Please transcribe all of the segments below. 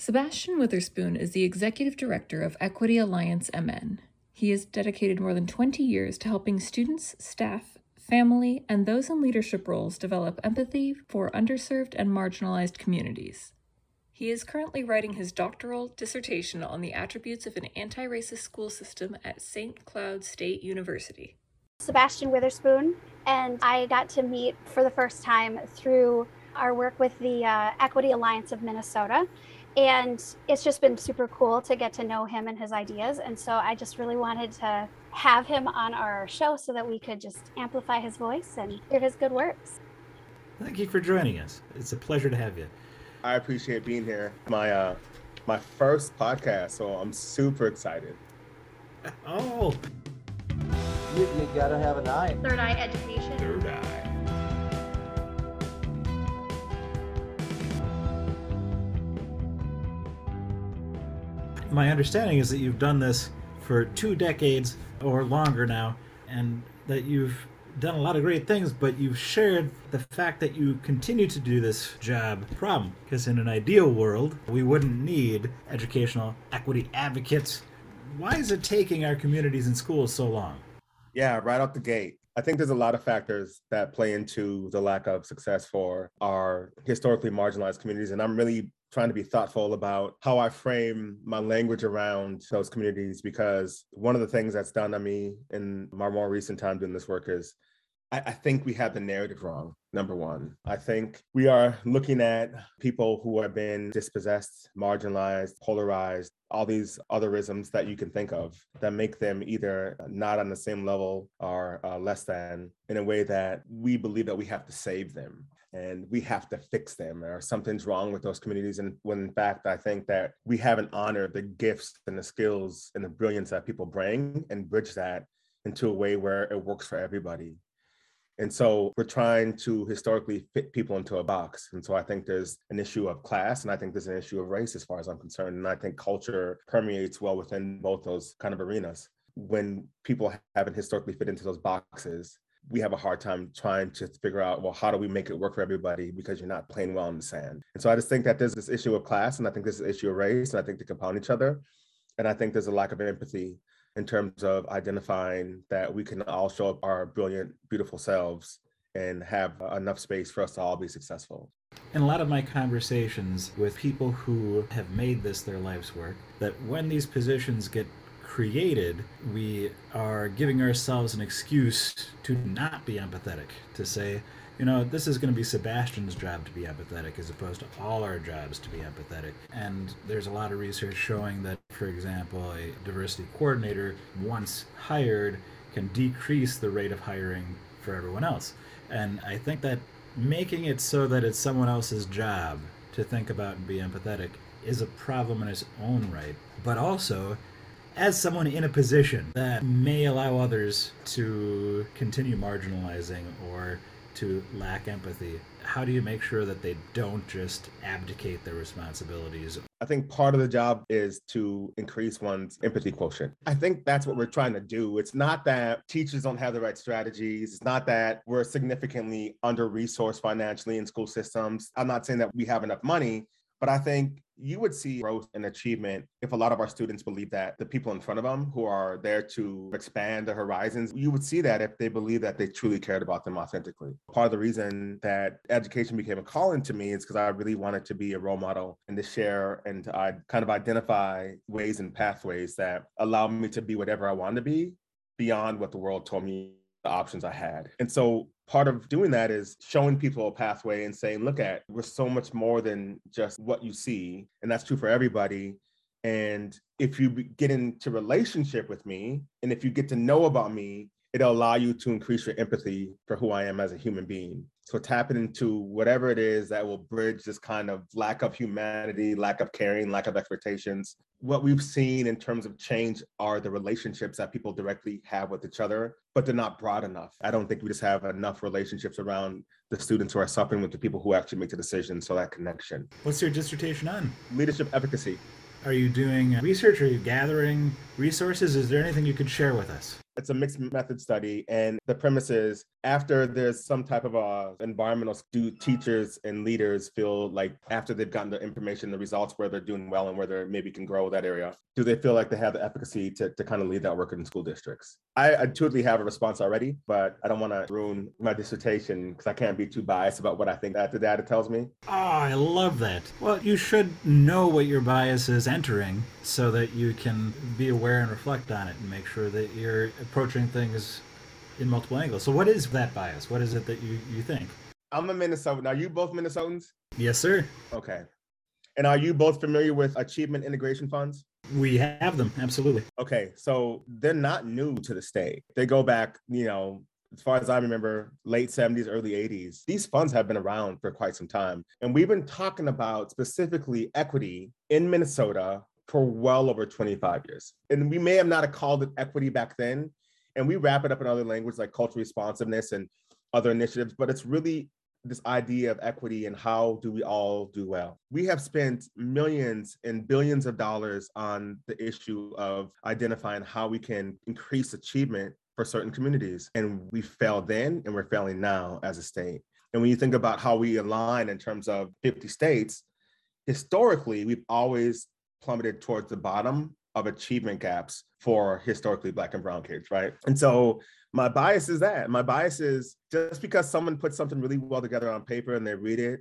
Sebastian Witherspoon is the executive director of Equity Alliance MN. He has dedicated more than 20 years to helping students, staff, family, and those in leadership roles develop empathy for underserved and marginalized communities. He is currently writing his doctoral dissertation on the attributes of an anti racist school system at St. Cloud State University. Sebastian Witherspoon, and I got to meet for the first time through our work with the uh, Equity Alliance of Minnesota and it's just been super cool to get to know him and his ideas. And so i just really wanted to have him on our show so that we could just amplify his voice and hear his good works. Thank you for joining us. It's a pleasure to have you. I appreciate being here. My uh my first podcast so i'm super excited. Oh. You, you gotta have an eye. Third eye education. Third eye my understanding is that you've done this for two decades or longer now, and that you've done a lot of great things, but you've shared the fact that you continue to do this job problem. Because in an ideal world, we wouldn't need educational equity advocates. Why is it taking our communities and schools so long? Yeah, right off the gate. I think there's a lot of factors that play into the lack of success for our historically marginalized communities. And I'm really trying to be thoughtful about how I frame my language around those communities because one of the things that's done on me in my more recent time doing this work is I, I, think we have the narrative wrong. Number one, I think we are looking at people who have been dispossessed, marginalized, polarized, all these other isms that you can think of that make them either not on the same level or uh, less than in a way that we believe that we have to save them and we have to fix them or something's wrong with those communities and when in fact i think that we haven't honored the gifts and the skills and the brilliance that people bring and bridge that into a way where it works for everybody and so we're trying to historically fit people into a box. And so I think there's an issue of class and I think there's an issue of race as far as I'm concerned. And I think culture permeates well within both those kind of arenas. When people haven't historically fit into those boxes, we have a hard time trying to figure out, well, how do we make it work for everybody because you're not playing well in the sand. And so I just think that there's this issue of class and I think there's an issue of race and I think they compound each other. And I think there's a lack of empathy in terms of identifying that we can all show up our brilliant, beautiful selves and have enough space for us to all be successful. In a lot of my conversations with people who have made this their life's work, that when these positions get created, we are giving ourselves an excuse to not be empathetic, to say, you know, this is going to be Sebastian's job to be empathetic as opposed to all our jobs to be empathetic. And there's a lot of research showing that, for example, a diversity coordinator, once hired, can decrease the rate of hiring for everyone else. And I think that making it so that it's someone else's job to think about and be empathetic is a problem in its own right. But also, as someone in a position that may allow others to continue marginalizing or to lack empathy, how do you make sure that they don't just abdicate their responsibilities? I think part of the job is to increase one's empathy quotient. I think that's what we're trying to do. It's not that teachers don't have the right strategies. It's not that we're significantly under resourced financially in school systems. I'm not saying that we have enough money, but I think you would see growth and achievement if a lot of our students believe that the people in front of them who are there to expand their horizons, you would see that if they believe that they truly cared about them authentically. Part of the reason that education became a calling to me is because I really wanted to be a role model and to share and to kind of identify ways and pathways that allow me to be whatever I want to be beyond what the world told me the options I had. And so part of doing that is showing people a pathway and saying, look at, we're so much more than just what you see. And that's true for everybody. And if you get into relationship with me, and if you get to know about me, it'll allow you to increase your empathy for who I am as a human being. So tapping into whatever it is that will bridge this kind of lack of humanity, lack of caring, lack of expectations. What we've seen in terms of change are the relationships that people directly have with each other, but they're not broad enough. I don't think we just have enough relationships around the students who are suffering with the people who actually make the decisions. So that connection. What's your dissertation on? Leadership efficacy. Are you doing research? Are you gathering resources? Is there anything you could share with us? It's a mixed method study. And the premise is after there's some type of a environmental, do teachers and leaders feel like after they've gotten the information, the results where they're doing well and where they maybe can grow that area, do they feel like they have the efficacy to, to kind of lead that work in school districts? I intuitively have a response already, but I don't want to ruin my dissertation because I can't be too biased about what I think that the data tells me. Oh, I love that. Well, you should know what your bias is entering so that you can be aware and reflect on it and make sure that you're approaching things in multiple angles. So, what is that bias? What is it that you, you think? I'm a Minnesotan. Are you both Minnesotans? Yes, sir. Okay. And are you both familiar with achievement integration funds? We have them, absolutely. Okay, so they're not new to the state. They go back, you know, as far as I remember, late 70s, early 80s. These funds have been around for quite some time. And we've been talking about specifically equity in Minnesota for well over 25 years. And we may have not have called it equity back then. And we wrap it up in other languages like cultural responsiveness and other initiatives, but it's really this idea of equity and how do we all do well. We have spent millions and billions of dollars on the issue of identifying how we can increase achievement for certain communities. And we failed then and we're failing now as a state. And when you think about how we align in terms of 50 states, historically, we've always plummeted towards the bottom of achievement gaps for historically black and brown kids, right? And so my bias is that. My bias is just because someone puts something really well together on paper and they read it,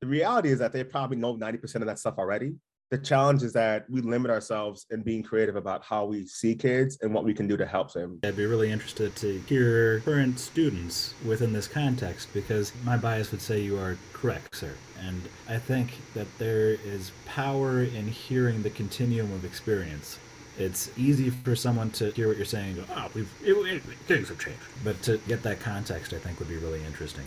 the reality is that they probably know 90% of that stuff already. The challenge is that we limit ourselves in being creative about how we see kids and what we can do to help them. I'd be really interested to hear current students within this context because my bias would say you are correct, sir. And I think that there is power in hearing the continuum of experience. It's easy for someone to hear what you're saying and go, oh, we've, it, it, things have changed. But to get that context, I think would be really interesting.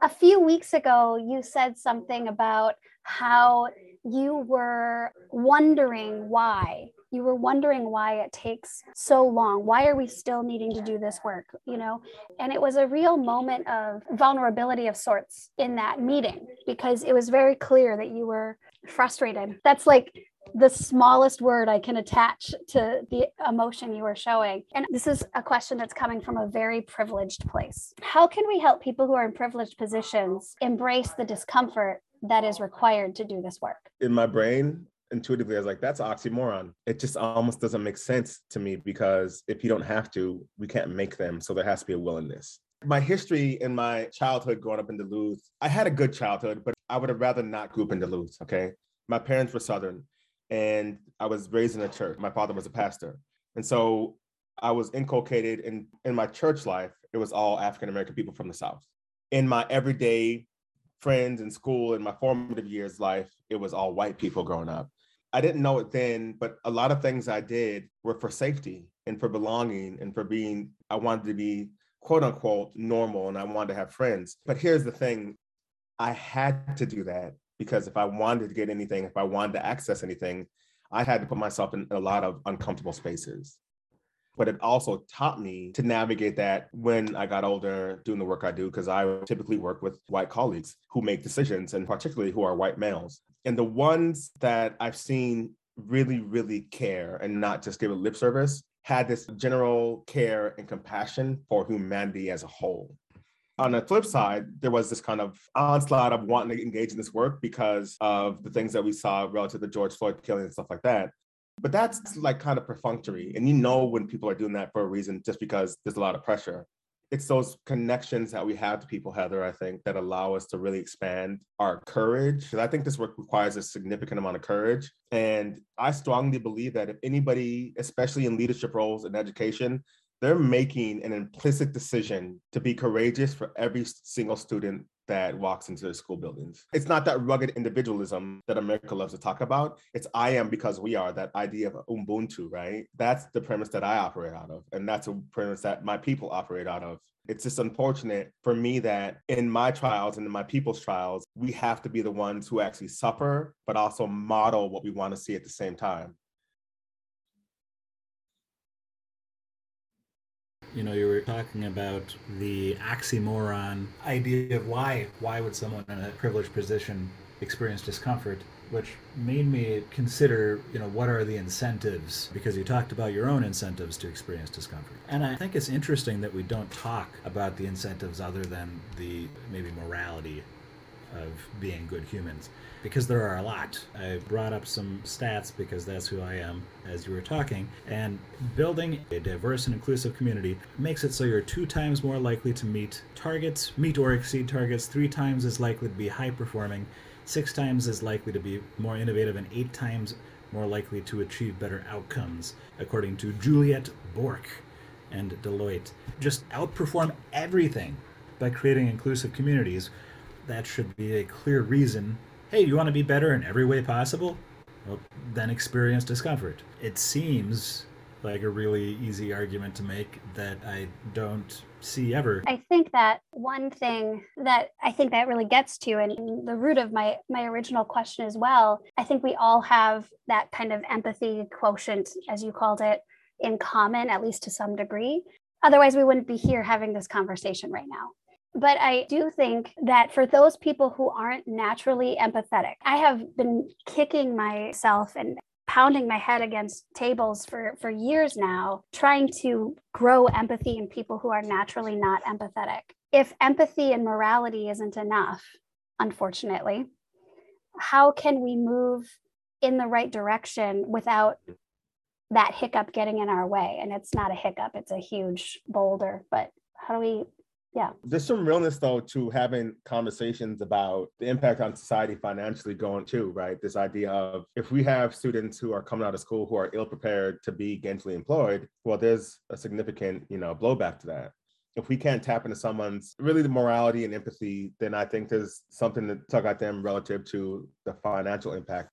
A few weeks ago, you said something about how you were wondering why. You were wondering why it takes so long. Why are we still needing to do this work you know? And it was a real moment of vulnerability of sorts in that meeting because it was very clear that you were frustrated. That's like the smallest word I can attach to the emotion you are showing. And this is a question that's coming from a very privileged place. How can we help people who are in privileged positions embrace the discomfort that is required to do this work? In my brain, intuitively, I was like, that's oxymoron. It just almost doesn't make sense to me because if you don't have to, we can't make them. So there has to be a willingness. My history in my childhood growing up in Duluth, I had a good childhood, but I would have rather not grew up in Duluth. Okay. My parents were Southern and I was raised in a church. My father was a pastor. And so I was inculcated in, in my church life, it was all African American people from the South. In my everyday friends in school, in my formative years life, it was all white people growing up. I didn't know it then, but a lot of things I did were for safety and for belonging and for being, I wanted to be quote unquote normal and I wanted to have friends. But here's the thing I had to do that because if I wanted to get anything, if I wanted to access anything, I had to put myself in a lot of uncomfortable spaces. But it also taught me to navigate that when I got older doing the work I do, because I typically work with white colleagues who make decisions and particularly who are white males. And the ones that I've seen really, really care and not just give a lip service had this general care and compassion for humanity as a whole on the flip side, there was this kind of onslaught of wanting to engage in this work because of the things that we saw relative to George Floyd killing and stuff like that. But that's like kind of perfunctory. And you know when people are doing that for a reason, just because there's a lot of pressure. It's those connections that we have to people, Heather, I think, that allow us to really expand our courage. Because I think this work requires a significant amount of courage. And I strongly believe that if anybody, especially in leadership roles in education, they're making an implicit decision to be courageous for every single student that walks into their school buildings. It's not that rugged individualism that America loves to talk about. It's I am because we are, that idea of Ubuntu, right? That's the premise that I operate out of. And that's a premise that my people operate out of. It's just unfortunate for me that in my trials and in my people's trials, we have to be the ones who actually suffer, but also model what we want to see at the same time. You know, you were talking about the oxymoron idea of why why would someone in a privileged position experience discomfort? which made me consider, you know, what are the incentives? Because you talked about your own incentives to experience discomfort. And I think it's interesting that we don't talk about the incentives other than the maybe morality of being good humans because there are a lot. I brought up some stats because that's who I am as you were talking. And building a diverse and inclusive community makes it so you're two times more likely to meet targets, meet or exceed targets, three times as likely to be high performing, six times as likely to be more innovative, and eight times more likely to achieve better outcomes, according to Juliet Bourke and Deloitte. Just outperform everything by creating inclusive communities. That should be a clear reason hey, you want to be better in every way possible? Well, then experience discomfort. It seems like a really easy argument to make that I don't see ever. I think that one thing that I think that really gets to and the root of my my original question as well, I think we all have that kind of empathy quotient as you called it in common at least to some degree. Otherwise we wouldn't be here having this conversation right now. But I do think that for those people who aren't naturally empathetic, I have been kicking myself and pounding my head against tables for, for years now, trying to grow empathy in people who are naturally not empathetic. If empathy and morality isn't enough, unfortunately, how can we move in the right direction without that hiccup getting in our way? And it's not a hiccup, it's a huge boulder, but how do we yeah. There's some realness though to having conversations about the impact on society financially going too right? This idea of if we have students who are coming out of school who are ill prepared to be gainfully employed well there's a significant you know blowback to that. If we can't tap into someone's really the morality and empathy then i think there's something to talk at them relative to the financial impact.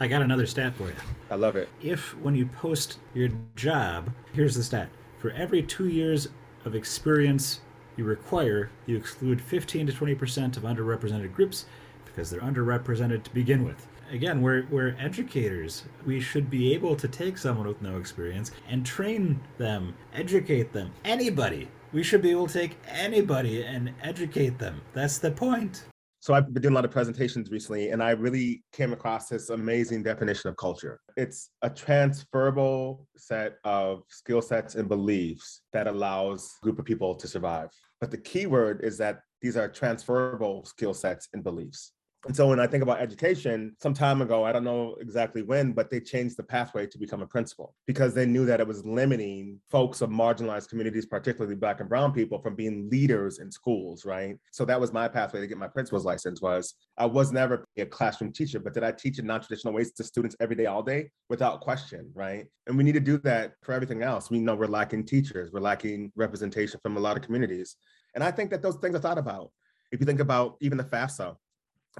I got another stat for you. I love it. If when you post your job, here's the stat. For every two years of experience you require you exclude 15 to 20% of underrepresented groups because they're underrepresented to begin with. Again, we're, we're educators. We should be able to take someone with no experience and train them, educate them. Anybody. We should be able to take anybody and educate them. That's the point. So I've been doing a lot of presentations recently, and I really came across this amazing definition of culture. It's a transferable set of skill sets and beliefs that allows a group of people to survive. But the key word is that these are transferable skill sets and beliefs. And so when I think about education, some time ago, I don't know exactly when, but they changed the pathway to become a principal because they knew that it was limiting folks of marginalized communities, particularly Black and Brown people, from being leaders in schools, right? So that was my pathway to get my principal's license was I was never a classroom teacher, but did I teach in non-traditional ways to students every day, all day? Without question, right? And we need to do that for everything else. We know we're lacking teachers, we're lacking representation from a lot of communities. And I think that those things are thought about. If you think about even the FAFSA,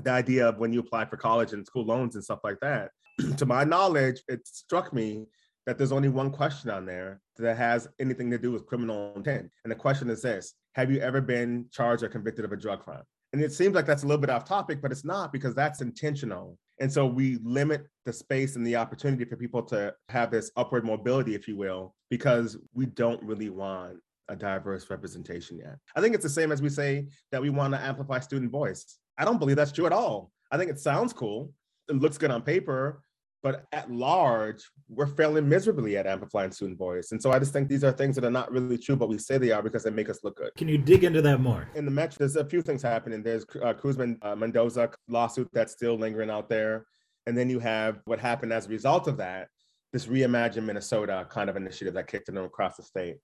the idea of when you apply for college and school loans and stuff like that. to my knowledge, it struck me that there's only one question on there that has anything to do with criminal intent. And the question is this Have you ever been charged or convicted of a drug crime? And it seems like that's a little bit off topic, but it's not because that's intentional. And so we limit the space and the opportunity for people to have this upward mobility, if you will, because we don't really want a diverse representation yet. I think it's the same as we say that we want to amplify student voice. I don't believe that's true at all. I think it sounds cool. It looks good on paper, but at large, we're failing miserably at amplifying student voice. And so I just think these are things that are not really true, but we say they are because they make us look good. Can you dig into that more? In the metro, there's a few things happening. There's uh, Cruz uh, Mendoza lawsuit that's still lingering out there. And then you have what happened as a result of that, this Reimagine Minnesota kind of initiative that kicked in across the state.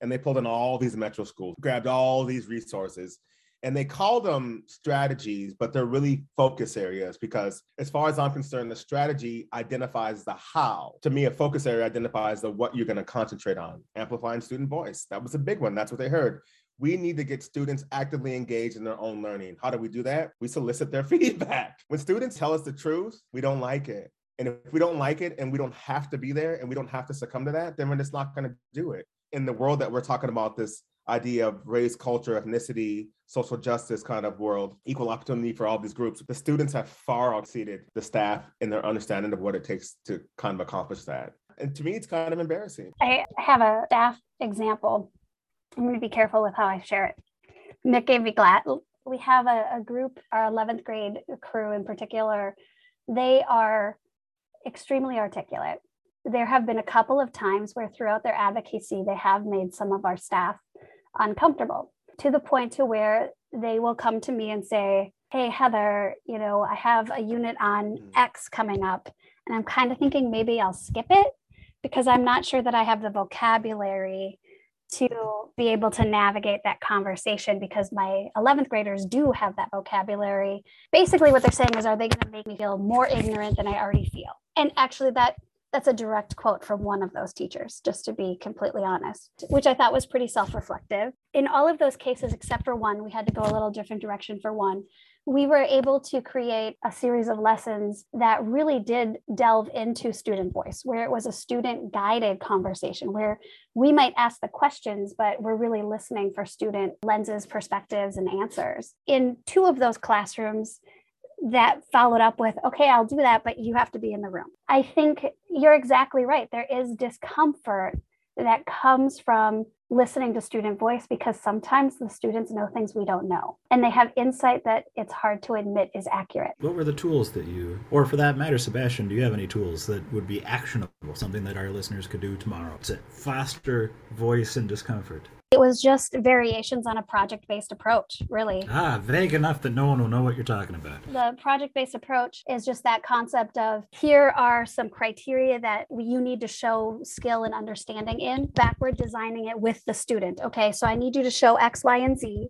And they pulled in all these metro schools, grabbed all these resources, and they call them strategies, but they're really focus areas because, as far as I'm concerned, the strategy identifies the how. To me, a focus area identifies the what you're going to concentrate on. Amplifying student voice. That was a big one. That's what they heard. We need to get students actively engaged in their own learning. How do we do that? We solicit their feedback. When students tell us the truth, we don't like it. And if we don't like it and we don't have to be there and we don't have to succumb to that, then we're just not going to do it. In the world that we're talking about, this idea of race, culture, ethnicity, social justice kind of world, equal opportunity for all these groups. The students have far exceeded the staff in their understanding of what it takes to kind of accomplish that. And to me, it's kind of embarrassing. I have a staff example. I'm going to be careful with how I share it. Nick gave me glad. We have a, a group, our 11th grade crew in particular, they are extremely articulate. There have been a couple of times where throughout their advocacy, they have made some of our staff uncomfortable to the point to where they will come to me and say, Hey, Heather, you know, I have a unit on Mm. X coming up. And I'm kind of thinking maybe I'll skip it because I'm not sure that I have the vocabulary to be able to navigate that conversation because my 11th graders do have that vocabulary. Basically, what they're saying is, are they going to make me feel more ignorant than I already feel? And actually, that that's a direct quote from one of those teachers, just to be completely honest, which I thought was pretty self reflective. In all of those cases, except for one, we had to go a little different direction for one. We were able to create a series of lessons that really did delve into student voice, where it was a student guided conversation, where we might ask the questions, but we're really listening for student lenses, perspectives, and answers. In two of those classrooms, that followed up with, okay, I'll do that, but you have to be in the room. I think you're exactly right. There is discomfort that comes from listening to student voice because sometimes the students know things we don't know and they have insight that it's hard to admit is accurate. What were the tools that you, or for that matter, Sebastian, do you have any tools that would be actionable, something that our listeners could do tomorrow to foster voice and discomfort? It was just variations on a project based approach, really. Ah, vague enough that no one will know what you're talking about. The project based approach is just that concept of here are some criteria that you need to show skill and understanding in, backward designing it with the student. Okay, so I need you to show X, Y, and Z.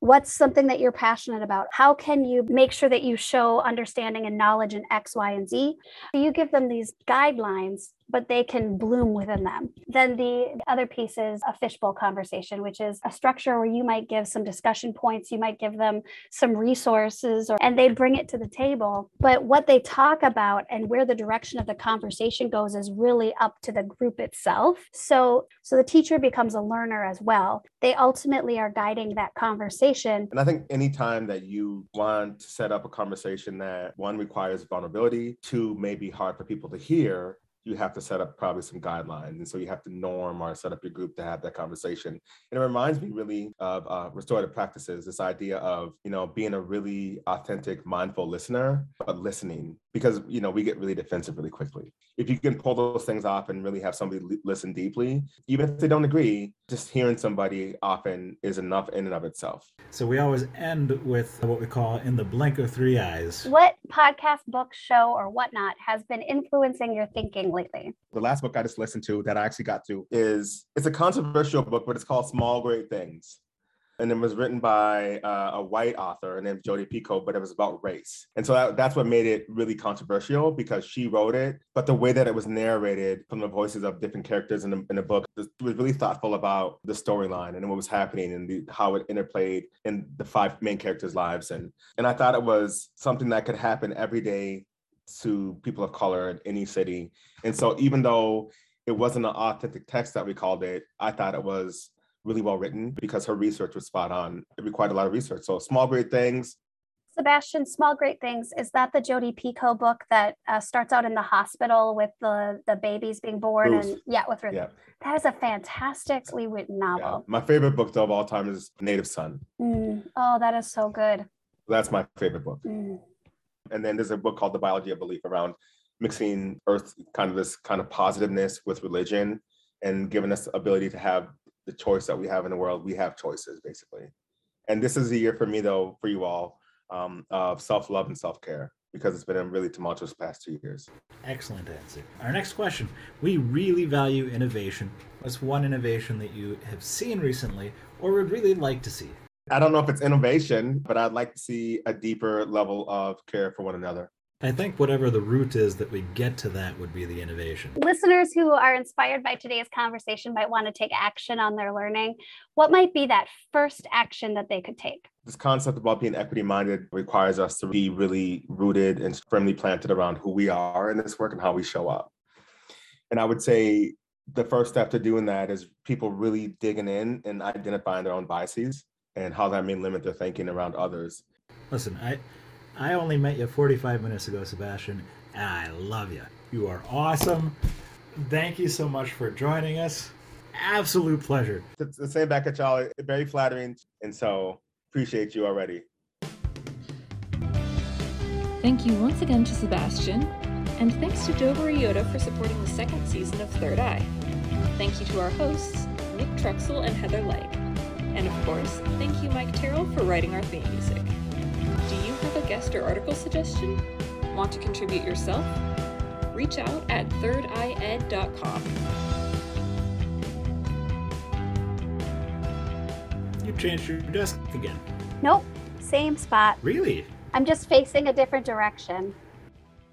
What's something that you're passionate about? How can you make sure that you show understanding and knowledge in X, Y, and Z? You give them these guidelines, but they can bloom within them. Then the other piece is a fishbowl conversation, which is a structure where you might give some discussion points, you might give them some resources, or, and they bring it to the table. But what they talk about and where the direction of the conversation goes is really up to the group itself. So, so the teacher becomes a learner as well. They ultimately are guiding that conversation. And I think anytime that you want to set up a conversation that one requires vulnerability, two may be hard for people to hear, you have to set up probably some guidelines. And so you have to norm or set up your group to have that conversation. And it reminds me really of uh, restorative practices, this idea of, you know, being a really authentic, mindful listener, but listening because, you know, we get really defensive really quickly. If you can pull those things off and really have somebody li- listen deeply, even if they don't agree, just hearing somebody often is enough in and of itself. So we always end with what we call in the blink of three eyes. What podcast, book, show, or whatnot has been influencing your thinking lately? the last book I just listened to that I actually got to is it's a controversial book, but it's called Small Great Things. And it was written by uh, a white author named Jodi Picoult, but it was about race. And so that, that's what made it really controversial because she wrote it, but the way that it was narrated from the voices of different characters in the, in the book was, really thoughtful about the storyline and what was happening and the, how it interplayed in the five main characters' lives. And, and I thought it was something that could happen every day to people of color in any city. And so even though it wasn't an authentic text that we called it, I thought it was really well written because her research was spot on. It required a lot of research. So small great things. Sebastian, Small Great Things, is that the Jodi Picoult book that uh, starts out in the hospital with the, the babies being born? Ruth. And yeah, with Ruth. Yeah. That is a fantastically written Yeah. novel. My favorite book though of all time is Native Son. Mm. Oh, that is so good. That's my favorite book. Mm. And then there's a book called The Biology of Belief around mixing earth kind of this kind of positiveness with religion and giving us the ability to have the choice that we have in the world. We have choices basically. And this is a year for me though, for you all, um, of self-love and self-care because it's been a really tumultuous past two years. Excellent answer. Our next question. We really value innovation. What's one innovation that you have seen recently or would really like to see? I don't know if it's innovation, but I'd like to see a deeper level of care for one another. I think whatever the root is that we get to that would be the innovation. Listeners who are inspired by today's conversation might want to take action on their learning. What might be that first action that they could take? This concept about being equity minded requires us to be really rooted and firmly planted around who we are in this work and how we show up. And I would say the first step to doing that is people really digging in and identifying their own biases and how that may limit their thinking around others. Listen, I I only met you 45 minutes ago, Sebastian, and I love you. You are awesome. Thank you so much for joining us. Absolute pleasure. To, to say back at y'all, very flattering. And so appreciate you already. Thank you once again to Sebastian, and thanks to Dober Iota for supporting the second season of Third Eye. Thank you to our hosts, Nick Truxell and Heather Legg. And of course, thank you, Mike Terrell, for writing our theme music. Guest or article suggestion? Want to contribute yourself? Reach out at thirdied.com. You changed your desk again. Nope, same spot. Really? I'm just facing a different direction.